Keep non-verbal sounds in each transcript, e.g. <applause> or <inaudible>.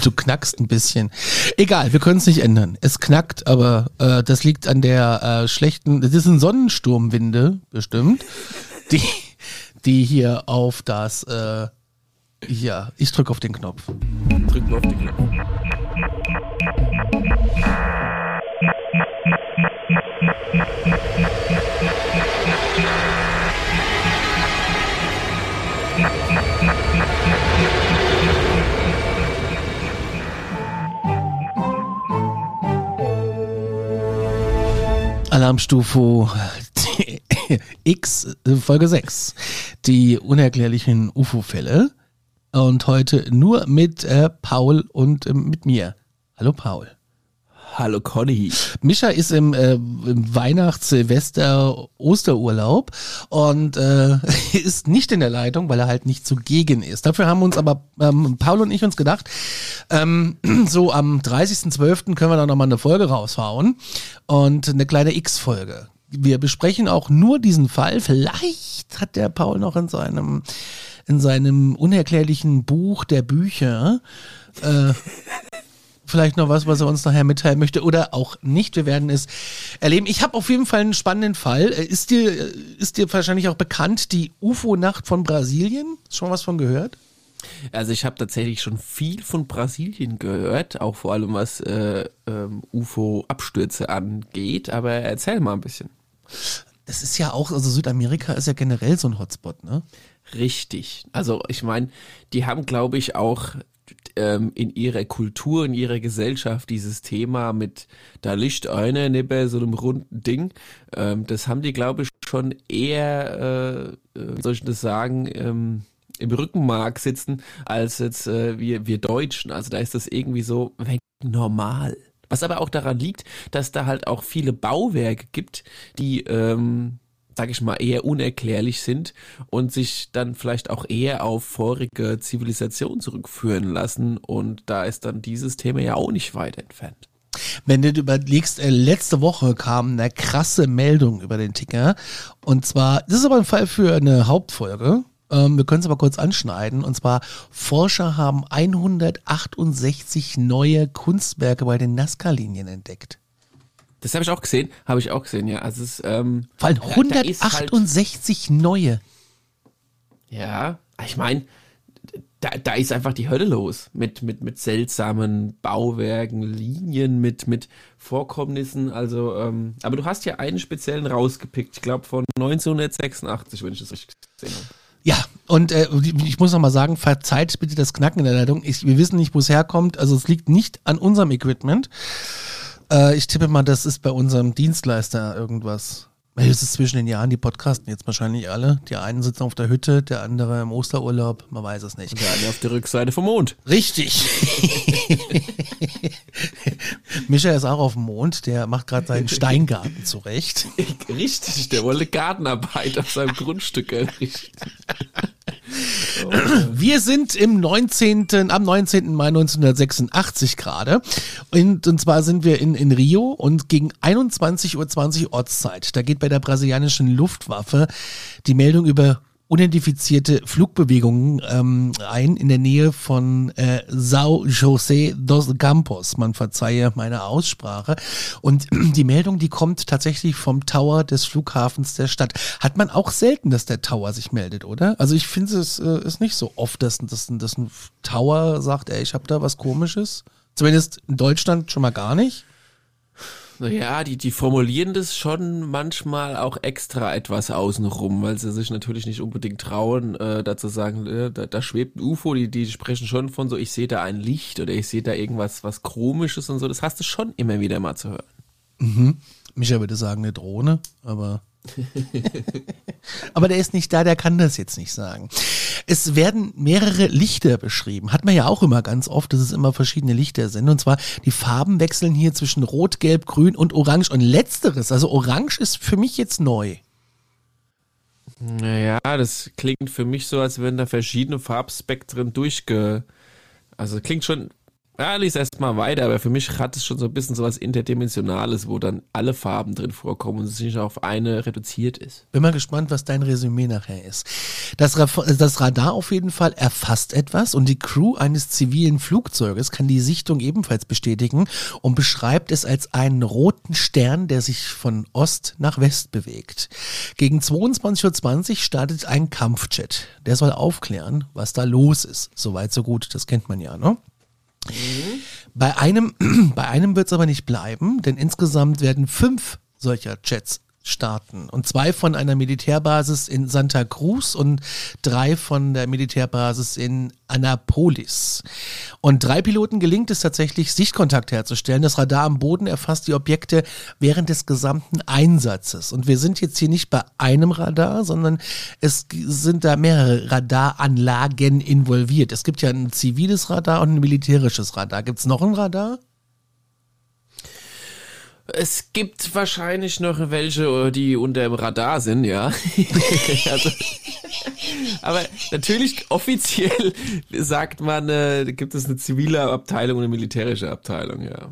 du knackst ein bisschen. Egal, wir können es nicht ändern. Es knackt, aber äh, das liegt an der äh, schlechten, das sind Sonnensturmwinde bestimmt, die, die hier auf das, äh, ja, ich drücke auf den Knopf. Drück mal auf den Knopf. Alarmstufe <laughs> X, Folge 6. Die unerklärlichen UFO-Fälle. Und heute nur mit äh, Paul und äh, mit mir. Hallo Paul. Hallo Conny. Mischa ist im, äh, im Weihnachts-, Silvester-, Osterurlaub und äh, <laughs> ist nicht in der Leitung, weil er halt nicht zugegen ist. Dafür haben uns aber ähm, Paul und ich uns gedacht, ähm, <clears throat> so am 30.12. können wir da nochmal eine Folge raushauen und eine kleine X-Folge. Wir besprechen auch nur diesen Fall. Vielleicht hat der Paul noch in seinem, in seinem unerklärlichen Buch der Bücher äh, vielleicht noch was, was er uns nachher mitteilen möchte oder auch nicht. Wir werden es erleben. Ich habe auf jeden Fall einen spannenden Fall. Äh, ist dir, äh, ist dir wahrscheinlich auch bekannt die UFO-Nacht von Brasilien? Schon was von gehört? Also ich habe tatsächlich schon viel von Brasilien gehört, auch vor allem was äh, ähm, UFO-Abstürze angeht. Aber erzähl mal ein bisschen. Das ist ja auch, also Südamerika ist ja generell so ein Hotspot, ne? Richtig. Also ich meine, die haben, glaube ich, auch ähm, in ihrer Kultur, in ihrer Gesellschaft dieses Thema mit da Licht einer neben so einem runden Ding, ähm, das haben die, glaube ich, schon eher, äh, äh, soll ich das sagen, ähm, im Rückenmark sitzen, als jetzt äh, wir, wir Deutschen. Also da ist das irgendwie so normal. Was aber auch daran liegt, dass da halt auch viele Bauwerke gibt, die ähm, sage ich mal, eher unerklärlich sind und sich dann vielleicht auch eher auf vorige Zivilisation zurückführen lassen. Und da ist dann dieses Thema ja auch nicht weit entfernt. Wenn du überlegst, äh, letzte Woche kam eine krasse Meldung über den Ticker. Und zwar, das ist aber ein Fall für eine Hauptfolge. Ähm, wir können es aber kurz anschneiden. Und zwar, Forscher haben 168 neue Kunstwerke bei den Nazca-Linien entdeckt. Das habe ich auch gesehen, habe ich auch gesehen, ja. Also es, ähm, Vor allem 168 halt, neue. Ja, ich meine, da, da ist einfach die Hölle los mit, mit, mit seltsamen Bauwerken, Linien, mit, mit Vorkommnissen. Also, ähm, aber du hast ja einen speziellen rausgepickt, ich glaube von 1986, wenn ich das richtig gesehen habe. Ja, und äh, ich muss noch mal sagen, verzeiht bitte das Knacken in der Leitung. Ich, wir wissen nicht, wo es herkommt. Also es liegt nicht an unserem Equipment. Äh, ich tippe mal, das ist bei unserem Dienstleister irgendwas. Es ist zwischen den Jahren, die podcasten jetzt wahrscheinlich alle. Die einen sitzen auf der Hütte, der andere im Osterurlaub, man weiß es nicht. Und der eine auf der Rückseite vom Mond. Richtig. <laughs> Micha ist auch auf dem Mond, der macht gerade seinen Steingarten zurecht. <laughs> Richtig, der wollte Gartenarbeit auf seinem Grundstück errichten. <laughs> Wir sind im 19., am 19. Mai 1986 gerade. Und, und zwar sind wir in, in Rio und gegen 21.20 Uhr Ortszeit. Da geht bei der brasilianischen Luftwaffe die Meldung über unidentifizierte Flugbewegungen ähm, ein in der Nähe von äh, Sao José dos Campos. Man verzeihe meine Aussprache. Und <clears throat> die Meldung, die kommt tatsächlich vom Tower des Flughafens der Stadt. Hat man auch selten, dass der Tower sich meldet, oder? Also ich finde es äh, ist nicht so oft, dass, dass, dass ein Tower sagt, ey, ich habe da was Komisches. Zumindest in Deutschland schon mal gar nicht. Naja, die, die formulieren das schon manchmal auch extra etwas außenrum, weil sie sich natürlich nicht unbedingt trauen, äh, dazu sagen, äh, da, da schwebt ein UFO, die, die sprechen schon von so, ich sehe da ein Licht oder ich sehe da irgendwas was Komisches und so. Das hast du schon immer wieder mal zu hören. Mhm. Micha würde sagen, eine Drohne, aber <laughs> Aber der ist nicht da, der kann das jetzt nicht sagen. Es werden mehrere Lichter beschrieben. Hat man ja auch immer ganz oft, dass es immer verschiedene Lichter sind. Und zwar die Farben wechseln hier zwischen Rot, Gelb, Grün und Orange. Und letzteres, also Orange ist für mich jetzt neu. Naja, das klingt für mich so, als wenn da verschiedene Farbspektren durchge... Also klingt schon Ja, lies erst mal weiter, aber für mich hat es schon so ein bisschen so was Interdimensionales, wo dann alle Farben drin vorkommen und es nicht auf eine reduziert ist. Bin mal gespannt, was dein Resümee nachher ist. Das, das Radar auf jeden Fall erfasst etwas und die Crew eines zivilen Flugzeuges kann die Sichtung ebenfalls bestätigen und beschreibt es als einen roten Stern, der sich von Ost nach West bewegt. Gegen 22.20 Uhr startet ein Kampfjet. Der soll aufklären, was da los ist. Soweit, so gut, das kennt man ja, ne? Mhm. Bei einem, <clears throat> bei einem wird es aber nicht bleiben, denn insgesamt werden fünf solcher Jets starten. Und zwei von einer Militärbasis in Santa Cruz und drei von der Militärbasis in Annapolis. Und drei Piloten gelingt es tatsächlich, Sichtkontakt herzustellen. Das Radar am Boden erfasst die Objekte während des gesamten Einsatzes. Und wir sind jetzt hier nicht bei einem Radar, sondern es sind da mehrere Radaranlagen involviert. Es gibt ja ein ziviles Radar und ein militärisches Radar. Gibt es noch ein Radar? Es gibt wahrscheinlich noch welche, die unter dem Radar sind, ja. <laughs> also, aber natürlich offiziell sagt man, äh, gibt es eine zivile Abteilung und eine militärische Abteilung, ja.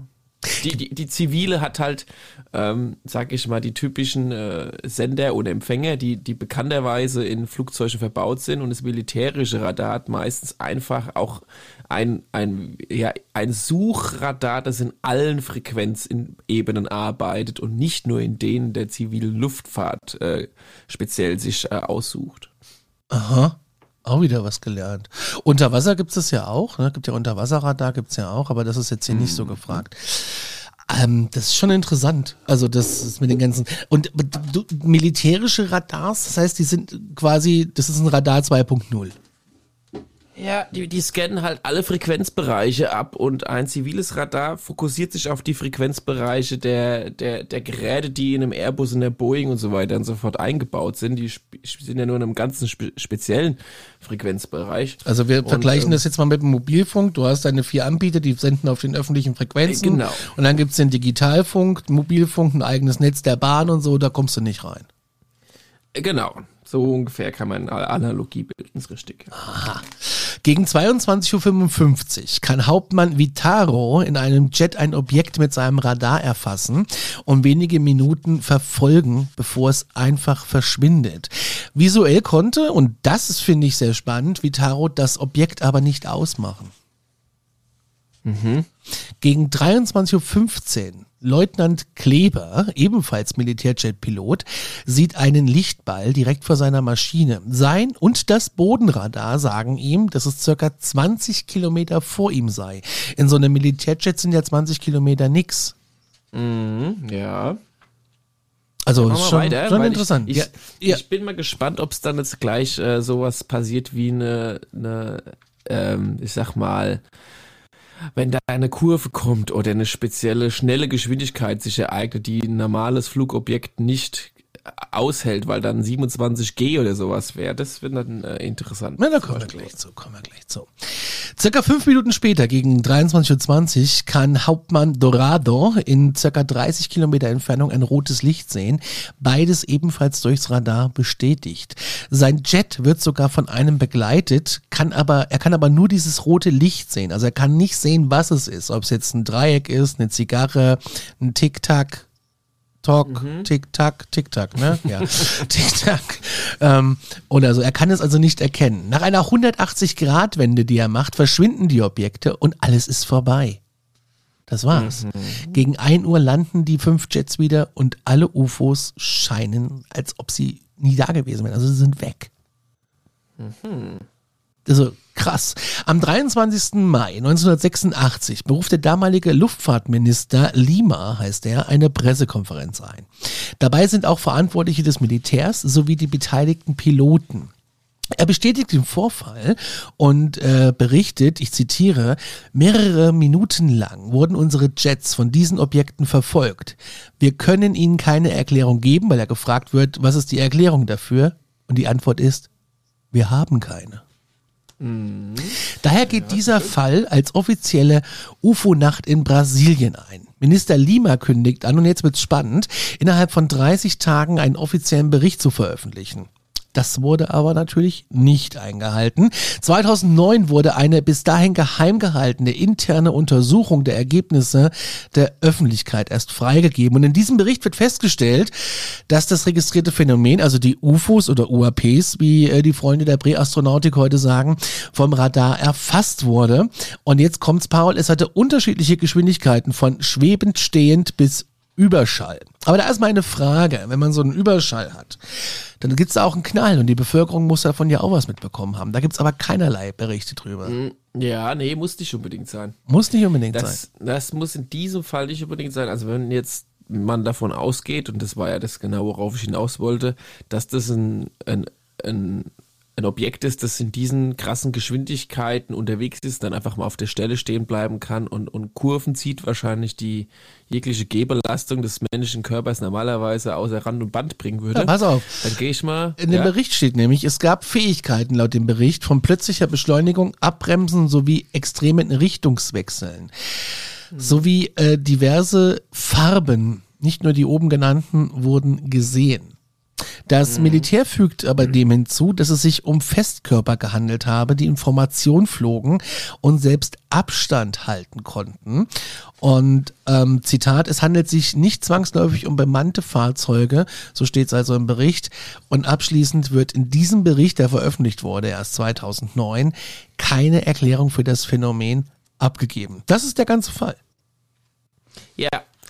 Die, die, die zivile hat halt, ähm, sag ich mal, die typischen äh, Sender oder Empfänger, die, die bekannterweise in Flugzeuge verbaut sind und das militärische Radar hat meistens einfach auch ein, ein, ja, ein Suchradar, das in allen Frequenzebenen arbeitet und nicht nur in denen der zivilen Luftfahrt äh, speziell sich äh, aussucht. Aha. Auch wieder was gelernt. Unter Wasser gibt es ja auch, ne? Gibt ja Unterwasserradar, gibt es ja auch, aber das ist jetzt hier mhm. nicht so mhm. gefragt. Ähm, das ist schon interessant. Also das ist mit den ganzen und du, militärische Radars, das heißt, die sind quasi, das ist ein Radar 2.0. Ja, die, die scannen halt alle Frequenzbereiche ab und ein ziviles Radar fokussiert sich auf die Frequenzbereiche der, der, der Geräte, die in einem Airbus, in der Boeing und so weiter und so fort eingebaut sind. Die sind ja nur in einem ganzen spe speziellen Frequenzbereich. Also wir und, vergleichen ähm, das jetzt mal mit dem Mobilfunk. Du hast deine vier Anbieter, die senden auf den öffentlichen Frequenzen. Genau. Und dann gibt's den Digitalfunk, Mobilfunk, ein eigenes Netz der Bahn und so, da kommst du nicht rein. Genau. So ungefähr kann man Analogie bilden, ist richtig. Aha. Gegen 22.55 Uhr kann Hauptmann Vitaro in einem Jet ein Objekt mit seinem Radar erfassen und wenige Minuten verfolgen, bevor es einfach verschwindet. Visuell konnte, und das finde ich sehr spannend, Vitaro das Objekt aber nicht ausmachen. Mhm. Gegen 23.15 Uhr Leutnant Kleber, ebenfalls Militärjet-Pilot, sieht einen Lichtball direkt vor seiner Maschine. Sein und das Bodenradar sagen ihm, dass es circa 20 Kilometer vor ihm sei. In so einem Militärjet sind ja 20 Kilometer nix. Mhm, ja. Also schon, weiter, schon interessant. Ich, ich, ja, ich, bin mal gespannt, ob es dann jetzt gleich äh, sowas passiert wie eine, eine ähm, ich sag mal, wenn da eine Kurve kommt oder eine spezielle schnelle Geschwindigkeit sich ereignet, die ein normales Flugobjekt nicht aushält, weil dann 27G oder sowas wäre. Das wird dann äh, interessant. Na, da kommen wir gleich zu, kommen wir gleich zu. Circa fünf Minuten später, gegen 23.20 Uhr, kann Hauptmann Dorado in circa 30 Kilometer Entfernung ein rotes Licht sehen. Beides ebenfalls durchs Radar bestätigt. Sein Jet wird sogar von einem begleitet, kann aber, er kann aber nur dieses rote Licht sehen. Also er kann nicht sehen, was es ist. Ob es jetzt ein Dreieck ist, eine Zigarre, ein Tic-Tac, Talk, mhm. Tick-Tack, Tick-Tack, ne? Ja, <laughs> Tick-Tack. Ähm, oder so. Er kann es also nicht erkennen. Nach einer 180-Grad-Wende, die er macht, verschwinden die Objekte und alles ist vorbei. Das war's. Mhm. Gegen 1 Uhr landen die fünf Jets wieder und alle UFOs scheinen, als ob sie nie da gewesen wären. Also sie sind weg. Mhm. Also krass. Am 23. Mai 1986 beruft der damalige Luftfahrtminister Lima, heißt er, eine Pressekonferenz ein. Dabei sind auch Verantwortliche des Militärs sowie die beteiligten Piloten. Er bestätigt den Vorfall und äh, berichtet, ich zitiere, mehrere Minuten lang wurden unsere Jets von diesen Objekten verfolgt. Wir können ihnen keine Erklärung geben, weil er gefragt wird, was ist die Erklärung dafür? Und die Antwort ist, wir haben keine. Mhm. Daher geht dieser Fall als offizielle UFO-Nacht in Brasilien ein. Minister Lima kündigt an, und jetzt wird's spannend, innerhalb von 30 Tagen einen offiziellen Bericht zu veröffentlichen. Das wurde aber natürlich nicht eingehalten. 2009 wurde eine bis dahin geheim gehaltene interne Untersuchung der Ergebnisse der Öffentlichkeit erst freigegeben. Und in diesem Bericht wird festgestellt, dass das registrierte Phänomen, also die UFOs oder UAPs, wie äh, die Freunde der Präastronautik heute sagen, vom Radar erfasst wurde. Und jetzt kommt's, Paul, es hatte unterschiedliche Geschwindigkeiten von schwebend, stehend bis Überschall. Aber da ist meine Frage, wenn man so einen Überschall hat, dann gibt es da auch einen Knall und die Bevölkerung muss davon ja auch was mitbekommen haben. Da gibt es aber keinerlei Berichte drüber. Hm, ja, nee, muss nicht unbedingt sein. Muss nicht unbedingt das, sein. Das muss in diesem Fall nicht unbedingt sein. Also wenn jetzt man davon ausgeht, und das war ja das genau, worauf ich hinaus wollte, dass das ein, ein, ein ein Objekt ist, das in diesen krassen Geschwindigkeiten unterwegs ist, dann einfach mal auf der Stelle stehen bleiben kann und, und Kurven zieht, wahrscheinlich die jegliche Gehbelastung des menschlichen Körpers normalerweise außer Rand und Band bringen würde. Ja, pass auf. Dann gehe ich mal. In ja? dem Bericht steht nämlich, es gab Fähigkeiten laut dem Bericht von plötzlicher Beschleunigung, Abbremsen sowie extremen Richtungswechseln. Hm. Sowie äh, diverse Farben, nicht nur die oben genannten, wurden gesehen. Das mhm. Militär fügt aber mhm. dem hinzu, dass es sich um Festkörper gehandelt habe, die Information flogen und selbst Abstand halten konnten. Und ähm, Zitat, es handelt sich nicht zwangsläufig um bemannte Fahrzeuge, so steht es also im Bericht. Und abschließend wird in diesem Bericht, der veröffentlicht wurde erst 2009, keine Erklärung für das Phänomen abgegeben. Das ist der ganze Fall. Ja,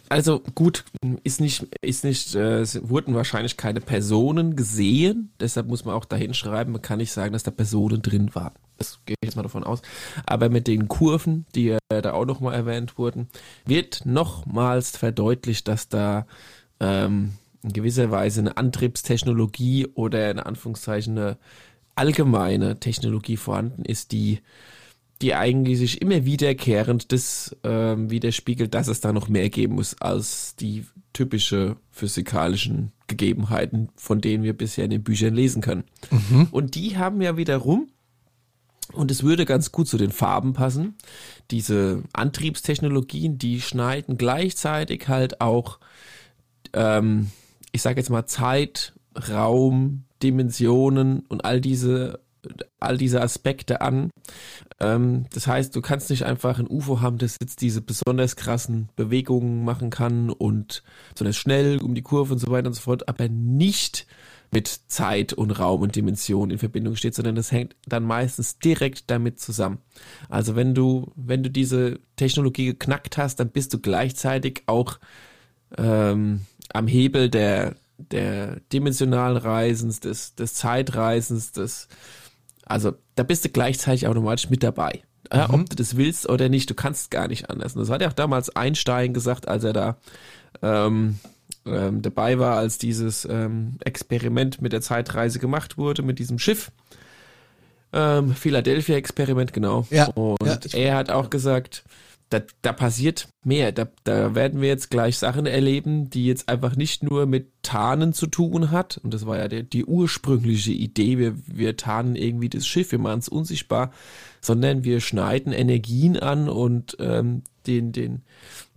also gut, ist nicht, ist nicht, äh, wurden wahrscheinlich keine Personen gesehen, deshalb muss man auch dahin schreiben, man kann nicht sagen, dass da Personen drin waren. Das gehe ich jetzt mal davon aus. Aber mit den Kurven, die äh, da auch nochmal erwähnt wurden, wird nochmals verdeutlicht, dass da ähm, in gewisser Weise eine Antriebstechnologie oder in Anführungszeichen eine allgemeine Technologie vorhanden ist, die die eigentlich sich immer wiederkehrend das ähm, widerspiegelt, dass es da noch mehr geben muss als die typische physikalischen Gegebenheiten, von denen wir bisher in den Büchern lesen können. Mhm. Und die haben ja wiederum, und es würde ganz gut zu den Farben passen, diese Antriebstechnologien, die schneiden gleichzeitig halt auch, ähm, ich sage jetzt mal Zeit, Raum, Dimensionen und all diese all diese Aspekte an. Ähm, das heißt, du kannst nicht einfach ein UFO haben, das jetzt diese besonders krassen Bewegungen machen kann und besonders schnell um die Kurve und so weiter und so fort, aber nicht mit Zeit und Raum und Dimension in Verbindung steht, sondern das hängt dann meistens direkt damit zusammen. Also wenn du, wenn du diese Technologie geknackt hast, dann bist du gleichzeitig auch ähm, am Hebel der, der dimensionalen Reisens, des, des Zeitreisens, des also da bist du gleichzeitig automatisch mit dabei. Ja, mhm. Ob du das willst oder nicht, du kannst gar nicht anders. Und das hat ja auch damals Einstein gesagt, als er da ähm, ähm, dabei war, als dieses ähm, Experiment mit der Zeitreise gemacht wurde, mit diesem Schiff. Ähm, Philadelphia-Experiment, genau. Ja, und ja, er hat auch gesagt, da, da passiert mehr. Da, da werden wir jetzt gleich Sachen erleben, die jetzt einfach nicht nur mit Tarnen zu tun hat. Und das war ja der, die ursprüngliche Idee. Wir, wir tarnen irgendwie das Schiff, wir machen es unsichtbar, sondern wir schneiden Energien an und ähm, den, den,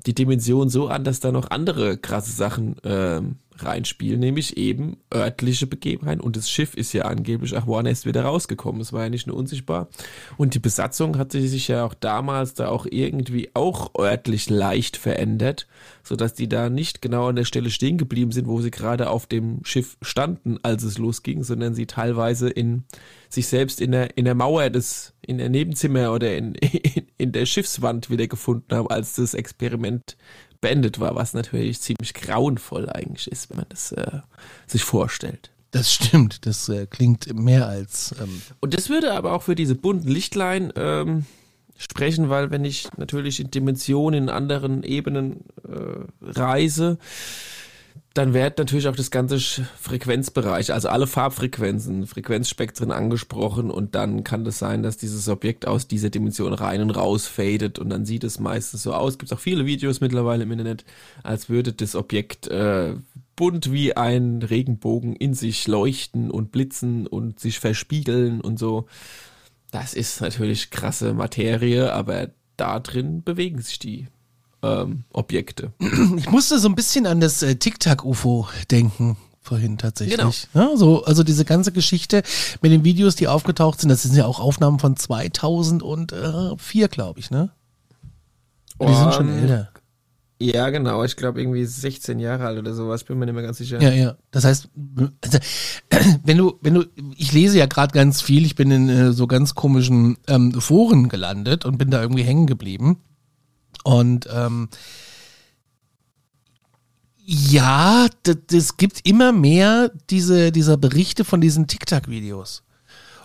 die Dimension so an, dass da noch andere krasse Sachen ähm, reinspielen, nämlich eben örtliche Begebenheiten. Und das Schiff ist ja angeblich auch Warnest wieder rausgekommen. Es war ja nicht nur unsichtbar. Und die Besatzung hatte sich ja auch damals da auch irgendwie auch örtlich leicht verändert, sodass die da nicht genau an der Stelle stehen geblieben sind, wo sie gerade auf dem Schiff standen, als es losging, sondern sie teilweise in sich selbst in der, in der Mauer des, in der Nebenzimmer oder in, <laughs> in, in der Schiffswand wieder gefunden haben, als das Experiment beendet war, was natürlich ziemlich grauenvoll eigentlich ist, wenn man das äh, sich vorstellt. Das stimmt, das äh, klingt mehr als. Ähm Und das würde aber auch für diese bunten Lichtlein ähm, sprechen, weil wenn ich natürlich in Dimensionen, in anderen Ebenen äh, reise, dann wird natürlich auch das ganze Frequenzbereich, also alle Farbfrequenzen, Frequenzspektren angesprochen und dann kann das sein, dass dieses Objekt aus dieser Dimension rein und raus fadet und dann sieht es meistens so aus. Gibt auch viele Videos mittlerweile im Internet, als würde das Objekt äh, bunt wie ein Regenbogen in sich leuchten und blitzen und sich verspiegeln und so. Das ist natürlich krasse Materie, aber da drin bewegen sich die ähm, Objekte. <clears throat> Ich musste so ein bisschen an das äh, Tic-Tac-UFO denken, vorhin tatsächlich. Genau. Ja, so, also diese ganze Geschichte mit den Videos, die aufgetaucht sind, das sind ja auch Aufnahmen von 2004, glaube ich, ne? Die um, sind schon älter. Ja, genau. Ich glaube irgendwie 16 Jahre alt oder sowas. Bin mir nicht mehr ganz sicher. Ja, ja. Das heißt, also, <clears throat> wenn du, wenn du, ich lese ja gerade ganz viel. Ich bin in äh, so ganz komischen ähm, Foren gelandet und bin da irgendwie hängen geblieben. Und ähm, ja, es gibt immer mehr diese, dieser Berichte von diesen TikTok-Videos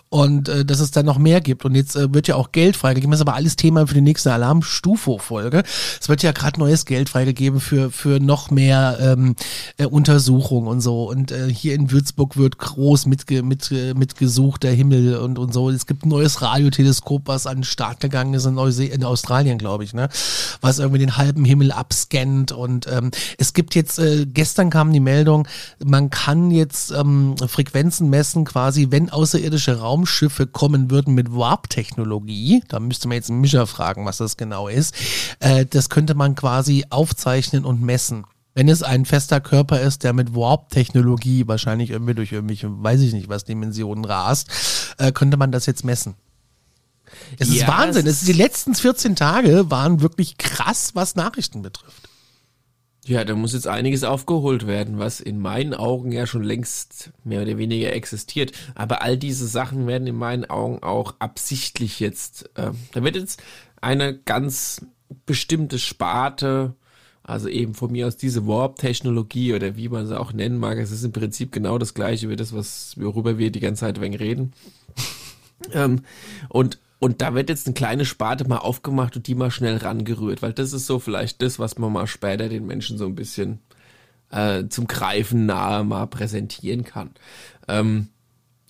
und äh, dass es dann noch mehr gibt. Und jetzt äh, wird ja auch Geld freigegeben. Das ist aber alles Thema für die nächste Alarmstufo-Folge. Es wird ja gerade neues Geld freigegeben für, für noch mehr ähm, äh, Untersuchungen und so. Und äh, hier in Würzburg wird groß mitge mit, äh, mitgesucht, der Himmel und, und so. Es gibt ein neues Radioteleskop, was an den Start gegangen ist in, Neuse in Australien, glaube ich, ne? Was irgendwie den halben Himmel abscannt. Und ähm, es gibt jetzt, äh, gestern kam die Meldung, man kann jetzt ähm, Frequenzen messen, quasi, wenn außerirdische Raum Raumschiffe kommen würden mit Warp-Technologie, da müsste man jetzt einen Mischer fragen, was das genau ist, äh, das könnte man quasi aufzeichnen und messen. Wenn es ein fester Körper ist, der mit Warp-Technologie wahrscheinlich irgendwie durch irgendwelche, weiß ich nicht was, Dimensionen rast, äh, könnte man das jetzt messen. Es ja, ist Wahnsinn. Es ist, die letzten 14 Tage waren wirklich krass, was Nachrichten betrifft. Ja, da muss jetzt einiges aufgeholt werden, was in meinen Augen ja schon längst mehr oder weniger existiert. Aber all diese Sachen werden in meinen Augen auch absichtlich jetzt, äh, da wird jetzt eine ganz bestimmte Sparte, also eben von mir aus diese Warp-Technologie oder wie man sie auch nennen mag, es ist im Prinzip genau das gleiche wie das, was, worüber wir die ganze Zeit wegen reden. <laughs> ähm, und und da wird jetzt eine kleine Sparte mal aufgemacht und die mal schnell rangerührt, weil das ist so vielleicht das, was man mal später den Menschen so ein bisschen äh, zum Greifen nahe mal präsentieren kann. Ähm,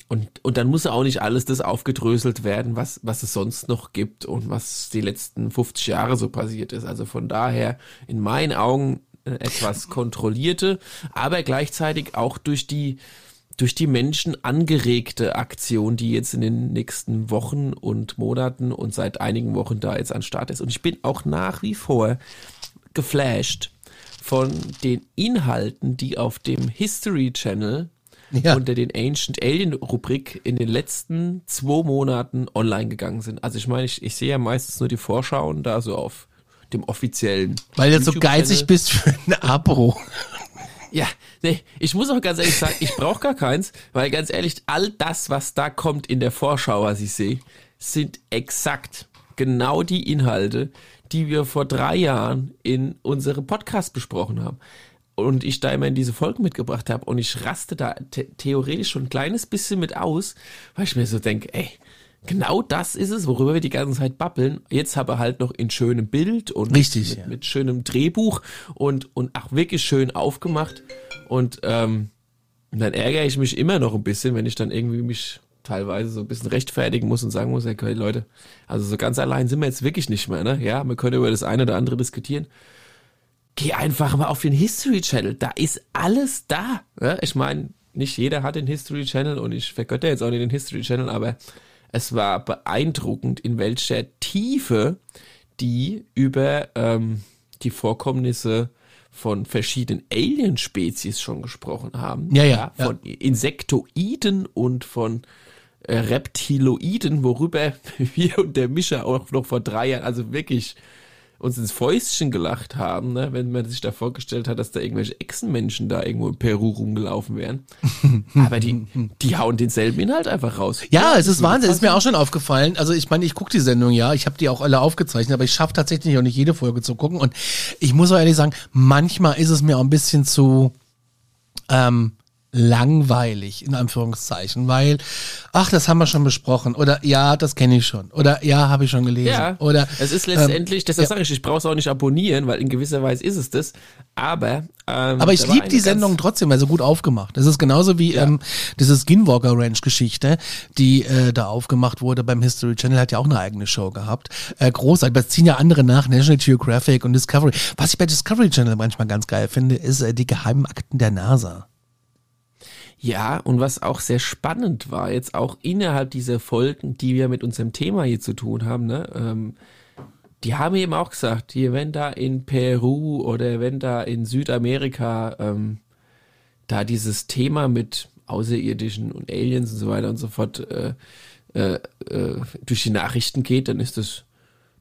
und, und dann muss auch nicht alles das aufgedröselt werden, was, was es sonst noch gibt und was die letzten 50 Jahre so passiert ist. Also von daher in meinen Augen äh, etwas kontrollierte, aber gleichzeitig auch durch die durch die Menschen angeregte Aktion, die jetzt in den nächsten Wochen und Monaten und seit einigen Wochen da jetzt an Start ist. Und ich bin auch nach wie vor geflasht von den Inhalten, die auf dem History Channel ja. unter den Ancient Alien Rubrik in den letzten zwei Monaten online gegangen sind. Also ich meine, ich, ich sehe ja meistens nur die Vorschauen da so auf dem offiziellen. Weil du so geizig bist für ein Abo. Ja, nee, ich muss auch ganz ehrlich sagen, ich brauche gar keins, weil ganz ehrlich, all das, was da kommt in der Vorschau, was ich sehe, sind exakt genau die Inhalte, die wir vor drei Jahren in unserem Podcast besprochen haben. Und ich da immer in diese Folgen mitgebracht habe und ich raste da theoretisch schon ein kleines bisschen mit aus, weil ich mir so denke, ey, Genau das ist es, worüber wir die ganze Zeit babbeln. Jetzt habe halt noch in schönem Bild und Richtig, mit, ja. mit schönem Drehbuch und, und auch wirklich schön aufgemacht. Und ähm, dann ärgere ich mich immer noch ein bisschen, wenn ich dann irgendwie mich teilweise so ein bisschen rechtfertigen muss und sagen muss, okay, Leute, also so ganz allein sind wir jetzt wirklich nicht mehr, ne? Ja, wir können über das eine oder andere diskutieren. Geh einfach mal auf den History Channel, da ist alles da. Ja? Ich meine, nicht jeder hat den History Channel und ich vergötter jetzt auch nicht den History Channel, aber es war beeindruckend, in welcher Tiefe die über ähm, die Vorkommnisse von verschiedenen Alien-Spezies schon gesprochen haben. Ja, ja. ja von ja. Insektoiden und von äh, Reptiloiden, worüber <laughs> wir und der Mischer auch noch vor drei Jahren, also wirklich uns ins Fäustchen gelacht haben, ne, wenn man sich da vorgestellt hat, dass da irgendwelche Echsenmenschen da irgendwo in Peru rumgelaufen wären. <laughs> Aber die, die hauen denselben Inhalt einfach raus. Ja, es ist Wahnsinn, ist mir auch schon aufgefallen. Also ich meine, ich gucke die Sendung ja, ich habe die auch alle aufgezeichnet, aber ich schaffe tatsächlich auch nicht jede Folge zu gucken. Und ich muss auch ehrlich sagen, manchmal ist es mir auch ein bisschen zu ähm, langweilig, in Anführungszeichen, weil, ach, das haben wir schon besprochen. Oder ja, das kenne ich schon. Oder ja, habe ich schon gelesen. Ja, oder es ist letztendlich, ähm, deshalb ja. sage ich, ich brauche es auch nicht abonnieren, weil in gewisser Weise ist es das. Aber ähm, aber ich liebe die Sendung trotzdem, weil sie gut aufgemacht. Das ist genauso wie ja. ähm, diese Skinwalker Ranch Geschichte, die äh, da aufgemacht wurde beim History Channel, hat ja auch eine eigene Show gehabt. Äh, großartig. Das ziehen ja andere nach, National Geographic und Discovery. Was ich bei Discovery Channel manchmal ganz geil finde, ist äh, die geheimen Akten der NASA. Ja, und was auch sehr spannend war, jetzt auch innerhalb dieser Folgen, die wir mit unserem Thema hier zu tun haben, ne, ähm, die haben eben auch gesagt, hier, wenn da in Peru oder wenn da in Südamerika ähm, da dieses Thema mit Außerirdischen und Aliens und so weiter und so fort äh, äh, äh, durch die Nachrichten geht, dann ist das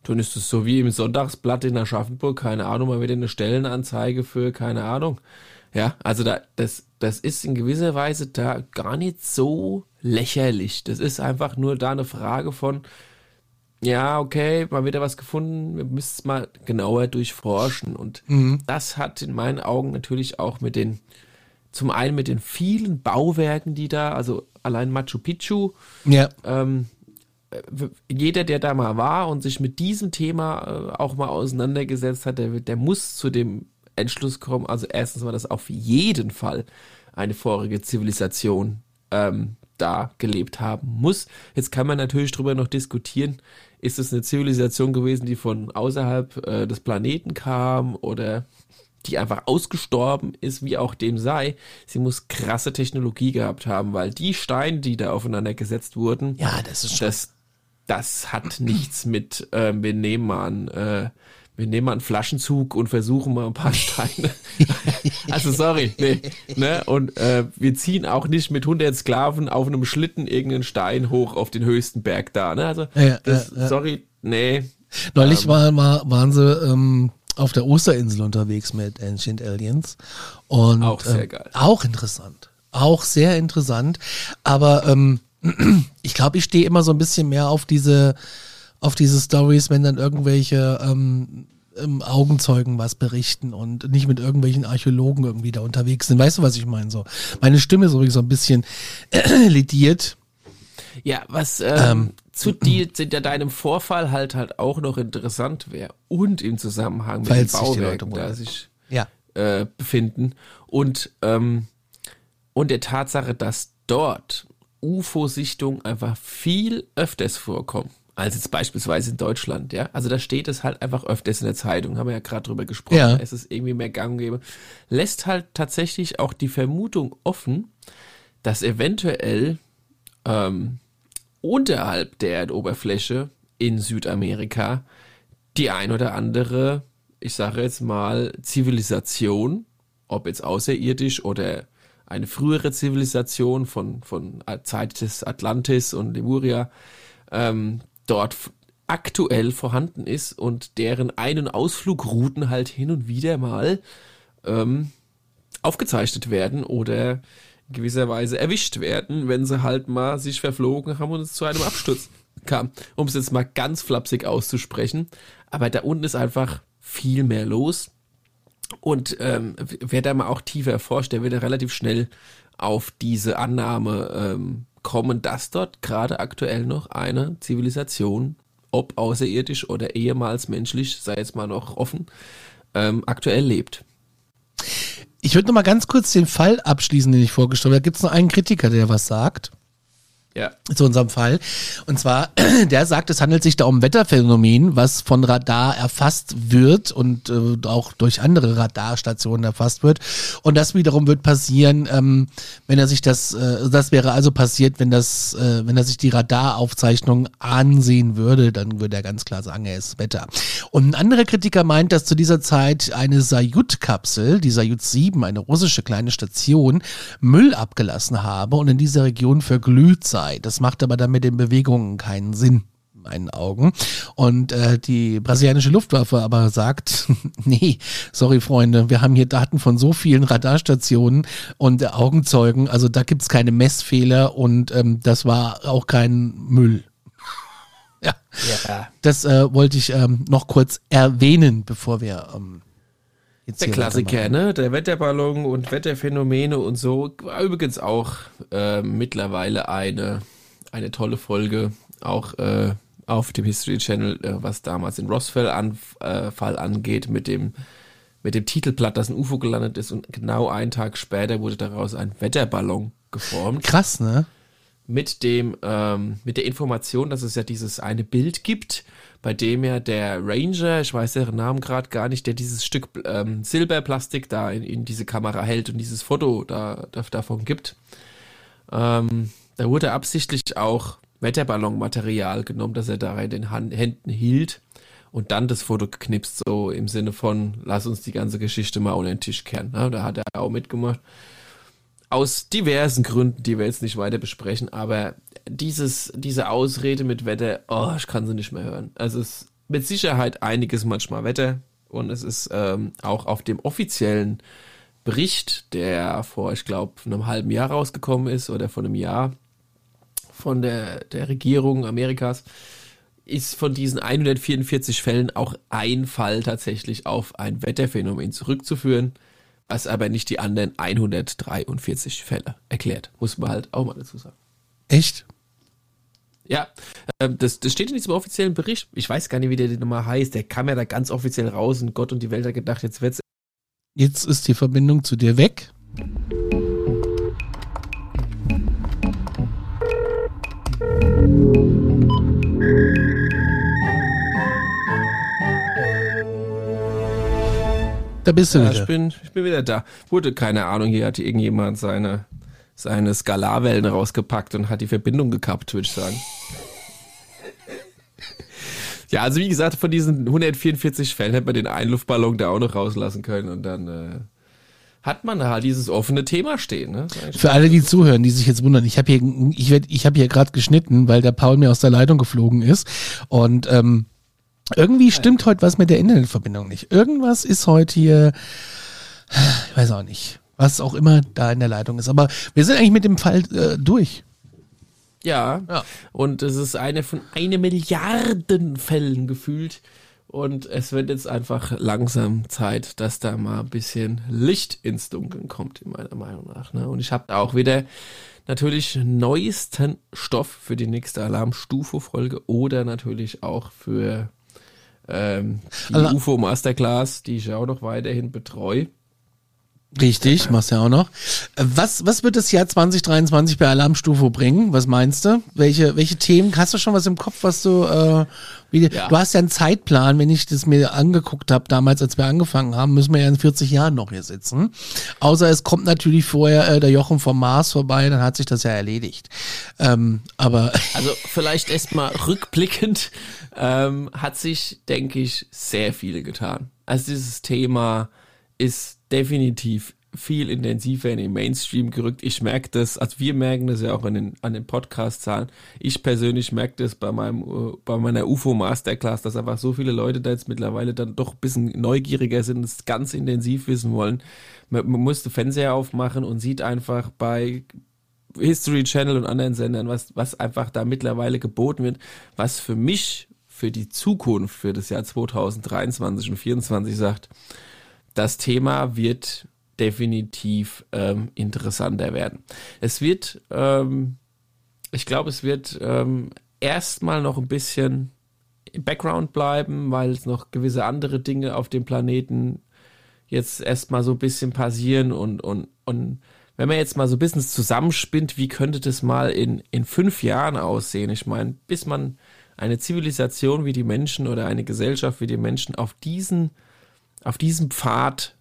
dann ist es so wie im Sonntagsblatt in Aschaffenburg, keine Ahnung, mal wieder eine Stellenanzeige für, keine Ahnung. Ja, also da, das, das ist in gewisser Weise da gar nicht so lächerlich. Das ist einfach nur da eine Frage von, ja, okay, mal wieder was gefunden, wir müssen es mal genauer durchforschen. Und mhm. das hat in meinen Augen natürlich auch mit den, zum einen mit den vielen Bauwerken, die da, also allein Machu Picchu, ja. ähm, jeder, der da mal war und sich mit diesem Thema äh, auch mal auseinandergesetzt hat, der, der muss zu dem Entschluss kommen. Also erstens mal, dass auf jeden Fall eine vorige Zivilisation ähm, da gelebt haben muss. Jetzt kann man natürlich drüber noch diskutieren, ist es eine Zivilisation gewesen, die von außerhalb äh, des Planeten kam oder die einfach ausgestorben ist, wie auch dem sei. Sie muss krasse Technologie gehabt haben, weil die Steine, die da aufeinander gesetzt wurden, ja, das ist das, das hat nichts mit, äh, wir nehmen an, äh, wir nehmen mal einen Flaschenzug und versuchen mal ein paar <laughs> Steine. also sorry, nee, ne? Und äh, wir ziehen auch nicht mit 100 Sklaven auf einem Schlitten irgendeinen Stein hoch auf den höchsten Berg da, ne? Also ja, das, ja, ja. sorry, nee. Neulich ähm, war, mal, waren sie ähm, auf der Osterinsel unterwegs mit Ancient Aliens und auch sehr ähm, geil. Auch interessant, auch sehr interessant, aber ähm, <clears throat> ich glaube, ich stehe immer so ein bisschen mehr auf diese, auf diese Stories, wenn dann irgendwelche ähm, ähm, Augenzeugen was berichten und nicht mit irgendwelchen Archäologen irgendwie da unterwegs sind. Weißt du, was ich meine? So, meine Stimme ist übrigens so ein bisschen <clears throat> lidiert. Ja, was ähm, ähm, zu dir, zu deinem Vorfall halt halt auch noch interessant wäre und im Zusammenhang mit den Bauwerken, da sich ja. äh, befinden und ähm, und der Tatsache, dass dort UFO-Sichtungen einfach viel öfters vorkommen als jetzt beispielsweise in Deutschland, ja. Also da steht es halt einfach öfters in der Zeitung, haben wir ja gerade drüber gesprochen. Ja. Es ist irgendwie mehr gang und gäbe. Lässt halt tatsächlich auch die Vermutung offen, dass eventuell ähm, unterhalb der Erdoberfläche in Südamerika die ein oder andere, ich sage jetzt mal, Zivilisation, ob jetzt außerirdisch oder eine frühere Zivilisation von, von Zeit des Atlantis und Lemuria, ähm, dort aktuell vorhanden ist und deren Ein- und Ausflugrouten halt hin und wieder mal ähm, aufgezeichnet werden oder in gewisser Weise erwischt werden, wenn sie halt mal sich verflogen haben und es zu einem Absturz kam. Um es jetzt mal ganz flapsig auszusprechen. Aber da unten ist einfach viel mehr los. Und ähm, wer da mal auch tiefer erforscht, der wird relativ schnell auf diese Annahme ähm, kommen, dass dort gerade aktuell noch eine Zivilisation, ob außerirdisch oder ehemals menschlich, sei jetzt mal noch offen, ähm, aktuell lebt. Ich würde noch mal ganz kurz den Fall abschließen, den ich vorgestellt habe. Da gibt es noch einen Kritiker, der was sagt. Ja. Zu unserem Fall. Und zwar, <clears throat> der sagt, es handelt sich da um Wetterphänomen, was von Radar erfasst wird und äh, auch durch andere Radarstationen erfasst wird. Und das wiederum wird passieren, ähm, wenn er sich das, äh, das wäre also passiert, wenn das, äh, wenn er sich die Radaraufzeichnung ansehen würde, dann würde er ganz klar sagen, er ist Wetter. Und ein anderer Kritiker meint, dass zu dieser Zeit eine Sayut-Kapsel, die Sayut 7, eine russische kleine Station, Müll abgelassen habe und in dieser Region verglüht sei sei. Das macht aber dann mit den Bewegungen keinen Sinn in meinen Augen. Und äh, die brasilianische Luftwaffe aber sagt, <laughs> nee, sorry Freunde, wir haben hier Daten von so vielen Radarstationen und äh, Augenzeugen, also da gibt's keine Messfehler und ähm, das war auch kein Müll. <laughs> ja. ja. Das äh, wollte ich ähm, noch kurz erwähnen, bevor wir ähm, Jetzt der Klassiker, ne? Der Wetterballon und Wetterphänomene und so. War übrigens auch äh, mittlerweile eine, eine tolle Folge, auch äh, auf dem History Channel, äh, was damals den Roswell-Fall äh, angeht, mit dem, mit dem Titelblatt, dass ein UFO gelandet ist und genau einen Tag später wurde daraus ein Wetterballon geformt. Krass, ne? Mit dem, ähm, mit der Information, dass es ja dieses eine Bild gibt, bei dem ja der Ranger, ich weiß deren Namen gerade gar nicht, der dieses Stück ähm, Silberplastik da in, in, diese Kamera hält und dieses Foto da, da davon gibt. Ähm, da wurde absichtlich auch Wetterballonmaterial genommen, das er da in den Hand, Händen hielt und dann das Foto geknipst, so im Sinne von, lass uns die ganze Geschichte mal unter den Tisch kehren. Ne? Da hat er auch mitgemacht. aus diversen Gründen, die wir jetzt nicht weiter besprechen, aber dieses, diese Ausrede mit Wetter, oh, ich kann sie nicht mehr hören. Also es ist mit Sicherheit einiges manchmal Wetter und es ist ähm, auch auf dem offiziellen Bericht, der vor, ich glaube, einem halben Jahr rausgekommen ist oder vor einem Jahr von der, der Regierung Amerikas, ist von diesen 144 Fällen auch ein Fall tatsächlich auf ein Wetterphänomen zurückzuführen was aber nicht die anderen 143 Fälle erklärt. Muss man halt auch mal dazu sagen. Echt? Ja, ähm, das, das steht in diesem offiziellen Bericht. Ich weiß gar nicht, wie der nochmal heißt. Der kam ja da ganz offiziell raus und Gott und die Welt hat gedacht, jetzt wird's. Jetzt ist die Verbindung zu dir weg. Da bist du ja, wieder. Ich bin, ich bin wieder da. Wurde, keine Ahnung, hier hat irgendjemand seine, seine Skalarwellen rausgepackt und hat die Verbindung gekappt, würde ich sagen. ja, also wie gesagt, von diesen 144 Fällen hätte man den einen Luftballon da auch noch rauslassen können und dann äh, hat man halt dieses offene Thema stehen. Ne? Für alle, die zuhören, die sich jetzt wundern, ich habe hier, ich werd, ich habe hier gerade geschnitten, weil der Paul mir aus der Leitung geflogen ist und ähm, irgendwie stimmt heute was mit der Internetverbindung nicht. Irgendwas ist heute hier, ich weiß auch nicht, was auch immer da in der Leitung ist. Aber wir sind eigentlich mit dem Fall äh, durch. Ja, ja, und es ist eine von eine Milliarden Fällen gefühlt. Und es wird jetzt einfach langsam Zeit, dass da mal ein bisschen Licht ins Dunkeln kommt, in meiner Meinung nach. Ne? Und ich habe auch wieder natürlich neuesten Stoff für die nächste Alarmstufe-Folge oder natürlich auch für ähm, die also, UFO Masterclass, die ich auch noch weiterhin betreue. Richtig, machst ja auch noch. Was, was wird das Jahr 2023 bei Alarmstufe bringen? Was meinst du? Welche, welche Themen? Hast du schon was im Kopf, was du, äh, wie, ja. du hast ja einen Zeitplan, wenn ich das mir angeguckt habe, damals, als wir angefangen haben, müssen wir ja in 40 Jahren noch hier sitzen. Außer es kommt natürlich vorher äh, der Jochen vom Mars vorbei, dann hat sich das ja erledigt. Ähm, aber. <laughs> Also vielleicht erstmal rückblickend ähm, hat sich, denke ich, sehr viel getan. Also dieses Thema ist definitiv viel intensiver in den Mainstream gerückt. Ich merke das, also wir merken das ja auch an den, an den Podcast-Zahlen. Ich persönlich merke das bei meinem, äh, bei meiner UFO Masterclass, dass einfach so viele Leute da jetzt mittlerweile dann doch ein bisschen neugieriger sind, es ganz intensiv wissen wollen. Man, man muss den Fernseher aufmachen und sieht einfach bei History Channel und anderen Sendern, was, was einfach da mittlerweile geboten wird, was für mich für die Zukunft, für das Jahr 2023 und 2024 sagt, das Thema wird definitiv ähm, interessanter werden. Es wird, ähm, ich glaube, es wird ähm, erstmal noch ein bisschen im Background bleiben, weil es noch gewisse andere Dinge auf dem Planeten jetzt erstmal so ein bisschen passieren und, und, und wenn man jetzt mal so ein bisschen zusammenspinnt, wie könnte das mal in, in fünf Jahren aussehen? Ich meine, bis man eine Zivilisation wie die Menschen oder eine Gesellschaft wie die Menschen auf diesen, auf diesen Pfad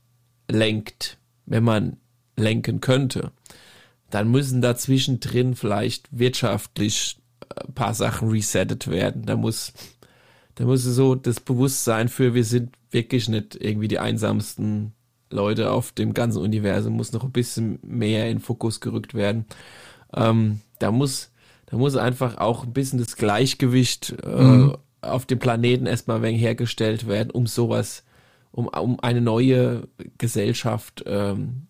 lenkt, wenn man lenken könnte, dann müssen dazwischen drin vielleicht wirtschaftlich ein paar Sachen resettet werden. Da muss, da muss so das Bewusstsein für, wir sind wirklich nicht irgendwie die einsamsten Leute auf dem ganzen Universum, muss noch ein bisschen mehr in Fokus gerückt werden. Ähm, da muss, da muss einfach auch ein bisschen das Gleichgewicht äh, mhm. auf dem Planeten erstmal ein wenig hergestellt werden, um sowas, um, um eine neue Gesellschaft ähm,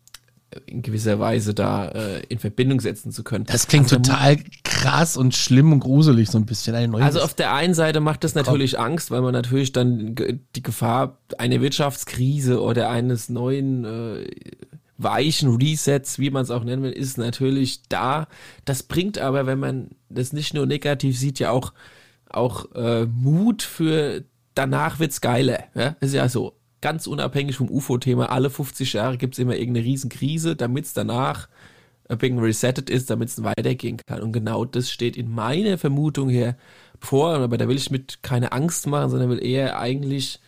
in gewisser Weise da äh, in Verbindung setzen zu können. Das klingt also, total krass und schlimm und gruselig so ein bisschen. Eine neue also auf der einen Seite macht das natürlich Komm. Angst, weil man natürlich dann die Gefahr einer Wirtschaftskrise oder eines neuen äh, weichen Resets, wie man es auch nennen will, ist natürlich da. Das bringt aber, wenn man das nicht nur negativ sieht, ja auch, auch äh, Mut für danach wird's geiler. Ja? ist ja so. Ganz unabhängig vom UFO-Thema, alle 50 Jahre gibt's immer irgendeine Riesenkrise, damit's danach ein bisschen resettet ist, damit es weitergehen kann. Und genau das steht in meiner Vermutung hier vor, aber da will ich mit keine Angst machen, sondern will eher eigentlich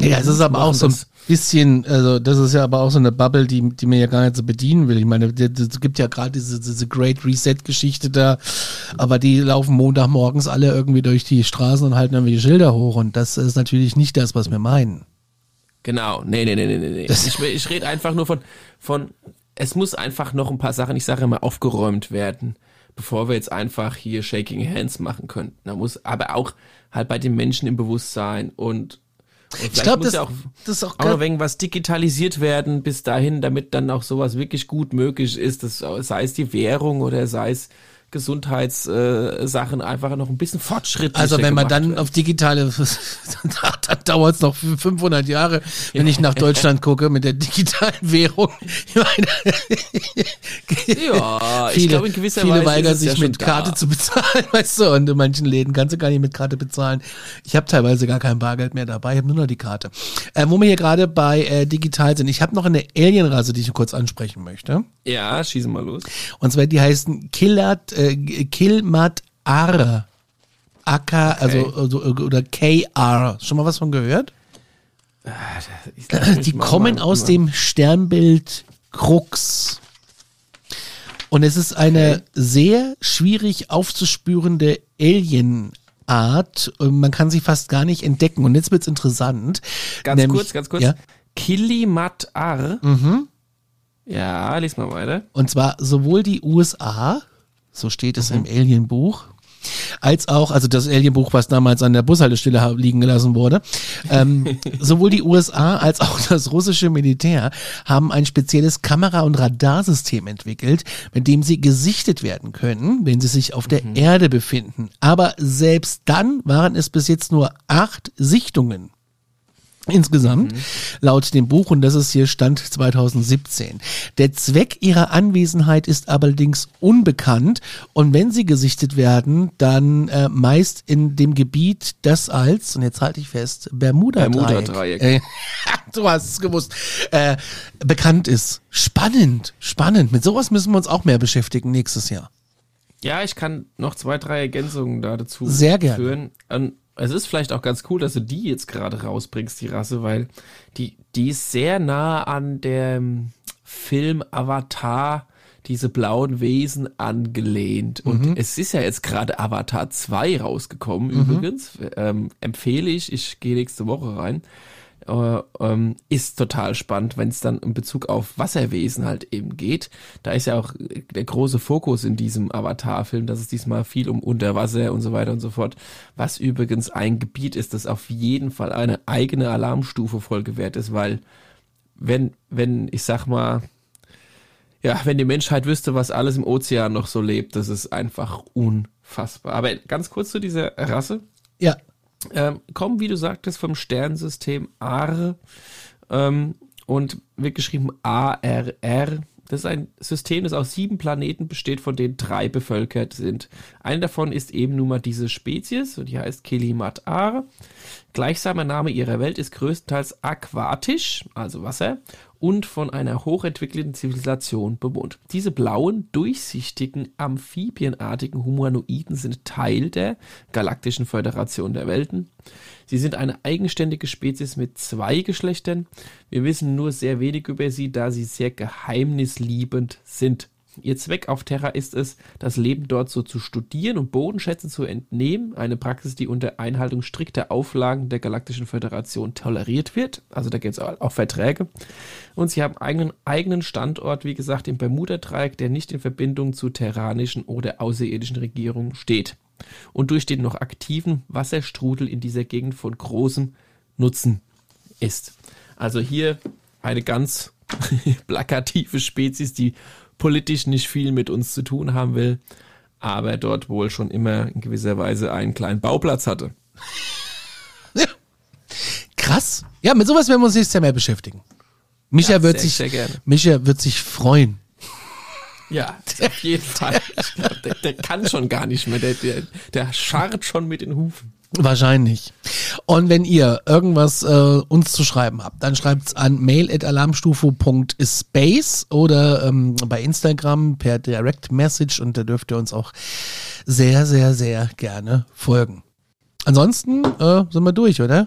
ja, es ist aber auch so ein bisschen, also das ist ja aber auch so eine Bubble, die, die mir ja gar nicht so bedienen will. Ich meine, es gibt ja gerade diese, diese Great Reset-Geschichte da, aber die laufen Montagmorgens alle irgendwie durch die Straßen und halten irgendwie Schilder hoch und das ist natürlich nicht das, was wir meinen. Genau, nee, nee, nee, nee, nee. Ich, ich rede einfach nur von, von es muss einfach noch ein paar Sachen, ich sage immer, aufgeräumt werden, bevor wir jetzt einfach hier Shaking Hands machen könnten. Da muss aber auch halt bei den Menschen im Bewusstsein und ich glaube, das, ja auch, das ist auch, auch noch irgendwas digitalisiert werden bis dahin, damit dann auch sowas wirklich gut möglich ist. Das, sei es die Währung oder sei es Gesundheitssachen äh, einfach noch ein bisschen fortschrittlicher Also wenn man dann werden. auf digitale, <laughs> dann dauert es noch 500 Jahre, wenn ich nach Deutschland gucke mit der digitalen Währung. Ich meine, ja, ich <laughs> viele, glaube in gewisser viele Weise weigern ist es sich ja mit Karte da. zu bezahlen, <laughs> weißt du, und in manchen Läden kannst du gar nicht mit Karte bezahlen. Ich habe teilweise gar kein Bargeld mehr dabei, ich habe nur noch die Karte. Äh, wo wir hier gerade bei äh, digital sind, ich habe noch eine Alienrasse, die ich kurz ansprechen möchte. Ja, schießen mal los. Und zwar, die heißen Killat, äh, Kilmat Ar. AK, also, also, oder KR. Schon mal was von gehört? Mich Die kommen aus dem Sternbild Krux. Und es ist eine sehr schwierig aufzuspürende Alienart. Man kann sie fast gar nicht entdecken. Und jetzt wird's interessant. Ganz Nämlich- kurz, ganz kurz. Ja, Kilimat Ar. Mhm. Ja, lies mal weiter. Und zwar sowohl die USA, so steht es im Alien-Buch, als auch, also das Alien-Buch, was damals an der Bushaltestelle ha- liegen gelassen wurde, ähm, <laughs> sowohl die USA als auch das russische Militär haben ein spezielles Kamera- und Radarsystem entwickelt, mit dem sie gesichtet werden können, wenn sie sich auf der Erde befinden. Aber selbst dann waren es bis jetzt nur acht Sichtungen. Insgesamt, laut dem Buch, und das ist hier Stand 2017. Der Zweck ihrer Anwesenheit ist allerdings unbekannt und wenn sie gesichtet werden, dann äh, meist in dem Gebiet, das als, und jetzt halte ich fest, Bermuda-Dreieck, Bermuda-Dreieck. äh, <laughs> du hast es gewusst, äh, bekannt ist. Spannend, spannend. Mit sowas müssen wir uns auch mehr beschäftigen nächstes Jahr. Ja, ich kann noch zwei, drei Ergänzungen da dazu Sehr gerne. führen. Ähm, es ist vielleicht auch ganz cool, dass du die jetzt gerade rausbringst, die Rasse, weil die, die ist sehr nah an dem Film Avatar, diese blauen Wesen angelehnt. Und Mhm. es ist ja jetzt gerade Avatar 2 rausgekommen, übrigens. Ähm, empfehle ich, ich gehe nächste Woche rein. Äh, ähm, ist total spannend, wenn es dann in Bezug auf Wasserwesen halt eben geht. Da ist ja auch der große Fokus in diesem Avatar-Film, dass es diesmal viel um Unterwasser und so weiter und so fort, was übrigens ein Gebiet ist, das auf jeden Fall eine eigene Alarmstufe vollgewährt ist, weil wenn, wenn, ich sag mal, ja, wenn die Menschheit wüsste, was alles im Ozean noch so lebt, das ist einfach unfassbar. Aber ganz kurz zu dieser Rasse Ja, ähm, kommen, wie du sagtest, vom Sternensystem Ar ähm, und wird geschrieben ARR. Das ist ein System, das aus sieben Planeten besteht, von denen drei bevölkert sind. Eine davon ist eben nun mal diese Spezies und die heißt Kilimat Ar. Gleichsamer Name ihrer Welt ist größtenteils aquatisch, also Wasser, und von einer hochentwickelten Zivilisation bewohnt. Diese blauen, durchsichtigen, amphibienartigen Humanoiden sind Teil der Galaktischen Föderation der Welten. Sie sind eine eigenständige Spezies mit zwei Geschlechtern. Wir wissen nur sehr wenig über sie, da sie sehr geheimnisliebend sind. Ihr Zweck auf Terra ist es, das Leben dort so zu studieren und Bodenschätzen zu entnehmen. Eine Praxis, die unter Einhaltung strikter Auflagen der Galaktischen Föderation toleriert wird. Also da gibt es auch Verträge. Und sie haben einen eigenen Standort, wie gesagt, im Bermuda-Dreieck, der nicht in Verbindung zu terranischen oder außerirdischen Regierungen steht. Und durch den noch aktiven Wasserstrudel in dieser Gegend von großem Nutzen ist. Also hier eine ganz <laughs> plakative Spezies, die politisch nicht viel mit uns zu tun haben will, aber dort wohl schon immer in gewisser Weise einen kleinen Bauplatz hatte. <laughs> Ja. Krass. Ja, mit sowas werden wir uns nächstes Jahr mehr beschäftigen. Micha Ja, wird sehr, sich, sehr gerne. Micha wird sich freuen. Ja, <laughs> auf jeden Fall. <laughs> Glaub, der, der kann schon gar nicht mehr. Der, der, der scharrt schon mit den Hufen. Wahrscheinlich. Und wenn ihr irgendwas äh, uns zu schreiben habt, dann schreibt's an mail.alarmstufe.space oder ähm, bei Instagram per Direct Message und da dürft ihr uns auch sehr, sehr, sehr gerne folgen. Ansonsten äh, sind wir durch, oder?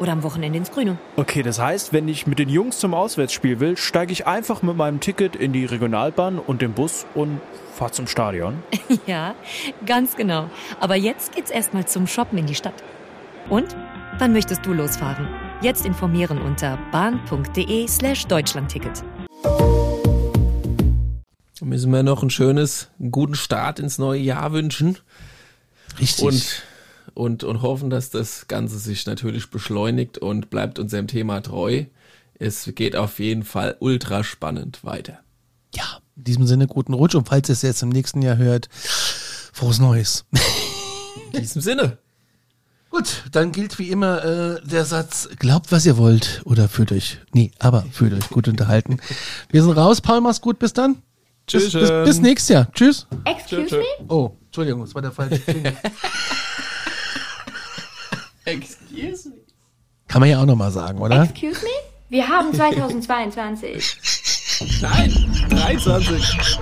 Oder am Wochenende ins Grüne. Okay, das heißt, wenn ich mit den Jungs zum Auswärtsspiel will, steige ich einfach mit meinem Ticket in die Regionalbahn und den Bus und fahre zum Stadion. <laughs> Ja, ganz genau. Aber jetzt geht's erstmal zum Shoppen in die Stadt. Und? Wann möchtest du losfahren? Jetzt informieren unter bahn.de slash Deutschlandticket. Müssen wir noch ein schönes, einen guten Start ins neue Jahr wünschen. Richtig. Und, und, und hoffen, dass das Ganze sich natürlich beschleunigt und bleibt unserem Thema treu. Es geht auf jeden Fall ultra spannend weiter. ja, in diesem Sinne guten Rutsch und falls ihr es jetzt im nächsten Jahr hört, frohes Neues. In diesem Sinne. Gut, dann gilt wie immer äh, der Satz, glaubt, was ihr wollt oder fühlt euch, nee, aber fühlt euch gut unterhalten. Wir sind raus, Paul, mach's gut, bis dann. Bis, bis, Tschüss. bis nächstes Jahr. Tschüss. Excuse me? Oh, Entschuldigung, das war der falsche. <laughs> Excuse me. Kann man ja auch nochmal sagen, oder? Excuse me? Wir haben 2022. Nein, 23.